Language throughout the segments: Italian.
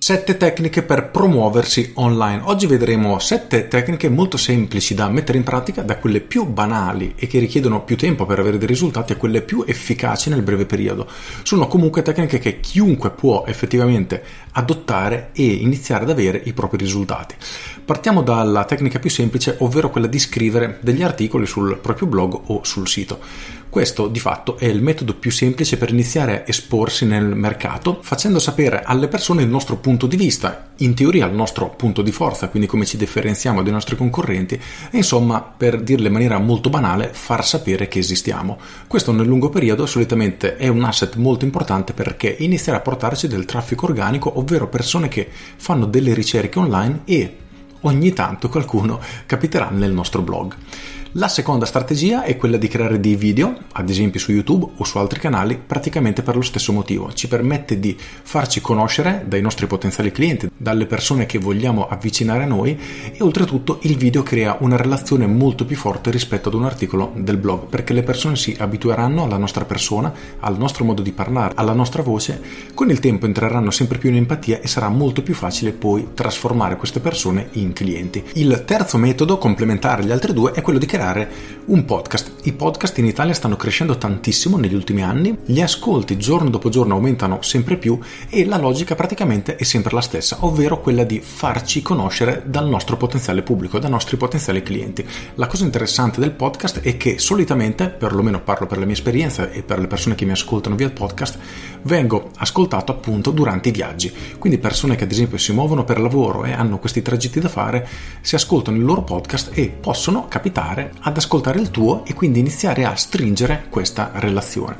7 tecniche per promuoversi online. Oggi vedremo 7 tecniche molto semplici da mettere in pratica, da quelle più banali e che richiedono più tempo per avere dei risultati a quelle più efficaci nel breve periodo. Sono comunque tecniche che chiunque può effettivamente adottare e iniziare ad avere i propri risultati. Partiamo dalla tecnica più semplice, ovvero quella di scrivere degli articoli sul proprio blog o sul sito. Questo di fatto è il metodo più semplice per iniziare a esporsi nel mercato, facendo sapere alle persone il nostro punto di vista, in teoria il nostro punto di forza, quindi come ci differenziamo dai nostri concorrenti, e insomma, per dirle in maniera molto banale, far sapere che esistiamo. Questo nel lungo periodo solitamente è un asset molto importante perché inizierà a portarci del traffico organico, ovvero persone che fanno delle ricerche online e ogni tanto qualcuno capiterà nel nostro blog. La seconda strategia è quella di creare dei video, ad esempio su YouTube o su altri canali, praticamente per lo stesso motivo. Ci permette di farci conoscere dai nostri potenziali clienti, dalle persone che vogliamo avvicinare a noi e oltretutto il video crea una relazione molto più forte rispetto ad un articolo del blog, perché le persone si abitueranno alla nostra persona, al nostro modo di parlare, alla nostra voce, con il tempo entreranno sempre più in empatia e sarà molto più facile poi trasformare queste persone in clienti. Il terzo metodo complementare agli altri due è quello di creare creare un podcast. I podcast in Italia stanno crescendo tantissimo negli ultimi anni, gli ascolti giorno dopo giorno aumentano sempre più e la logica praticamente è sempre la stessa, ovvero quella di farci conoscere dal nostro potenziale pubblico, dai nostri potenziali clienti. La cosa interessante del podcast è che solitamente, perlomeno parlo per la mia esperienza e per le persone che mi ascoltano via podcast, vengo ascoltato appunto durante i viaggi. Quindi persone che ad esempio si muovono per lavoro e hanno questi tragitti da fare, si ascoltano il loro podcast e possono capitare ad ascoltare il tuo e quindi iniziare a stringere questa relazione.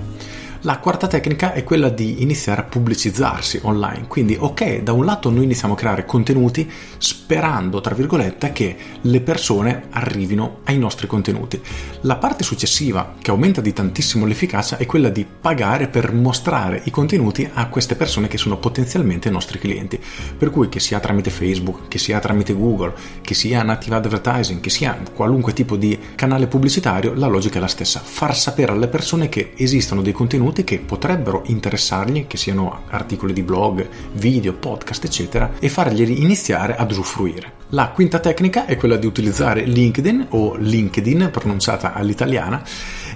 La quarta tecnica è quella di iniziare a pubblicizzarsi online, quindi ok, da un lato noi iniziamo a creare contenuti sperando, tra virgolette, che le persone arrivino ai nostri contenuti. La parte successiva, che aumenta di tantissimo l'efficacia, è quella di pagare per mostrare i contenuti a queste persone che sono potenzialmente i nostri clienti. Per cui che sia tramite Facebook, che sia tramite Google, che sia native advertising, che sia qualunque tipo di canale pubblicitario, la logica è la stessa. Far sapere alle persone che esistono dei contenuti contenuti che potrebbero interessargli, che siano articoli di blog, video, podcast, eccetera, e farglieli iniziare ad usufruire. La quinta tecnica è quella di utilizzare LinkedIn o LinkedIn pronunciata all'italiana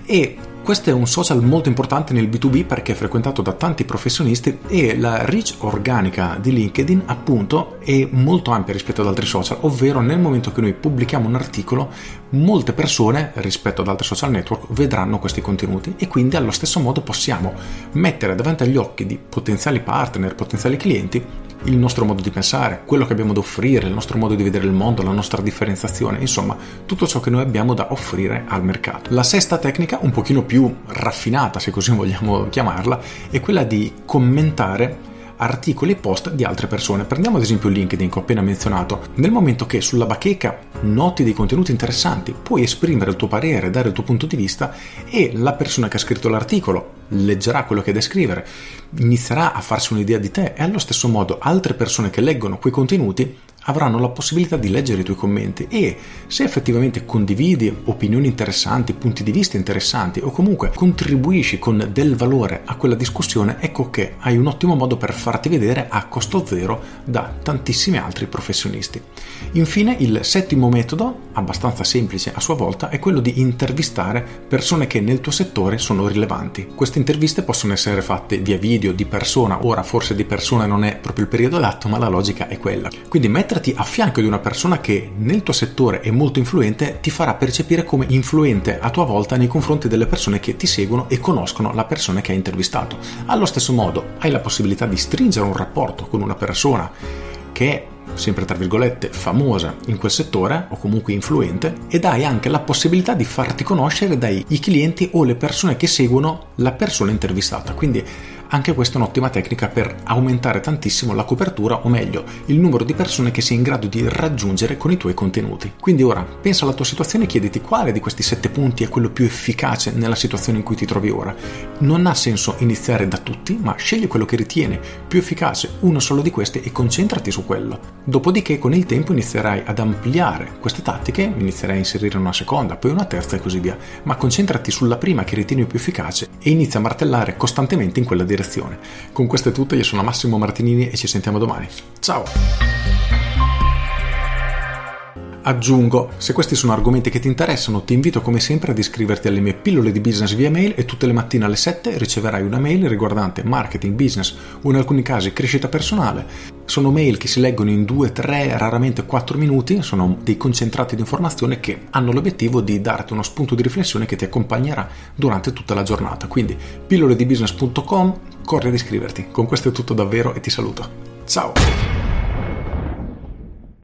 e questo è un social molto importante nel B2B perché è frequentato da tanti professionisti e la reach organica di LinkedIn appunto è molto ampia rispetto ad altri social, ovvero nel momento che noi pubblichiamo un articolo molte persone rispetto ad altri social network vedranno questi contenuti e quindi allo stesso modo possiamo mettere davanti agli occhi di potenziali partner, potenziali clienti il nostro modo di pensare, quello che abbiamo da offrire, il nostro modo di vedere il mondo, la nostra differenziazione, insomma tutto ciò che noi abbiamo da offrire al mercato. La sesta tecnica, un pochino più raffinata se così vogliamo chiamarla, è quella di commentare articoli e post di altre persone. Prendiamo ad esempio LinkedIn che ho appena menzionato. Nel momento che sulla bacheca noti dei contenuti interessanti, puoi esprimere il tuo parere, dare il tuo punto di vista e la persona che ha scritto l'articolo leggerà quello che è da scrivere, inizierà a farsi un'idea di te e allo stesso modo altre persone che leggono quei contenuti avranno la possibilità di leggere i tuoi commenti e se effettivamente condividi opinioni interessanti, punti di vista interessanti o comunque contribuisci con del valore a quella discussione, ecco che hai un ottimo modo per farti vedere a costo zero da tantissimi altri professionisti. Infine il settimo metodo, abbastanza semplice a sua volta, è quello di intervistare persone che nel tuo settore sono rilevanti. Queste interviste possono essere fatte via video, di persona, ora forse di persona non è proprio il periodo adatto, ma la logica è quella. Quindi mettere metterti a fianco di una persona che nel tuo settore è molto influente ti farà percepire come influente a tua volta nei confronti delle persone che ti seguono e conoscono la persona che hai intervistato. Allo stesso modo hai la possibilità di stringere un rapporto con una persona che è sempre tra virgolette, famosa in quel settore o comunque influente ed hai anche la possibilità di farti conoscere dai clienti o le persone che seguono la persona intervistata. Quindi Anche questa è un'ottima tecnica per aumentare tantissimo la copertura, o meglio, il numero di persone che sei in grado di raggiungere con i tuoi contenuti. Quindi ora pensa alla tua situazione e chiediti quale di questi sette punti è quello più efficace nella situazione in cui ti trovi ora. Non ha senso iniziare da tutti, ma scegli quello che ritiene più efficace, uno solo di questi, e concentrati su quello. Dopodiché con il tempo inizierai ad ampliare queste tattiche, inizierai a inserire una seconda, poi una terza e così via, ma concentrati sulla prima che ritieni più efficace e inizia a martellare costantemente in quella direzione. Con questo è tutto, io sono Massimo Martinini e ci sentiamo domani. Ciao! Aggiungo, se questi sono argomenti che ti interessano, ti invito come sempre ad iscriverti alle mie pillole di business via mail e tutte le mattine alle 7 riceverai una mail riguardante marketing, business o in alcuni casi crescita personale. Sono mail che si leggono in 2, 3, raramente 4 minuti, sono dei concentrati di informazione che hanno l'obiettivo di darti uno spunto di riflessione che ti accompagnerà durante tutta la giornata. Quindi pilloledibusiness.com, corri ad iscriverti. Con questo è tutto davvero e ti saluto. Ciao!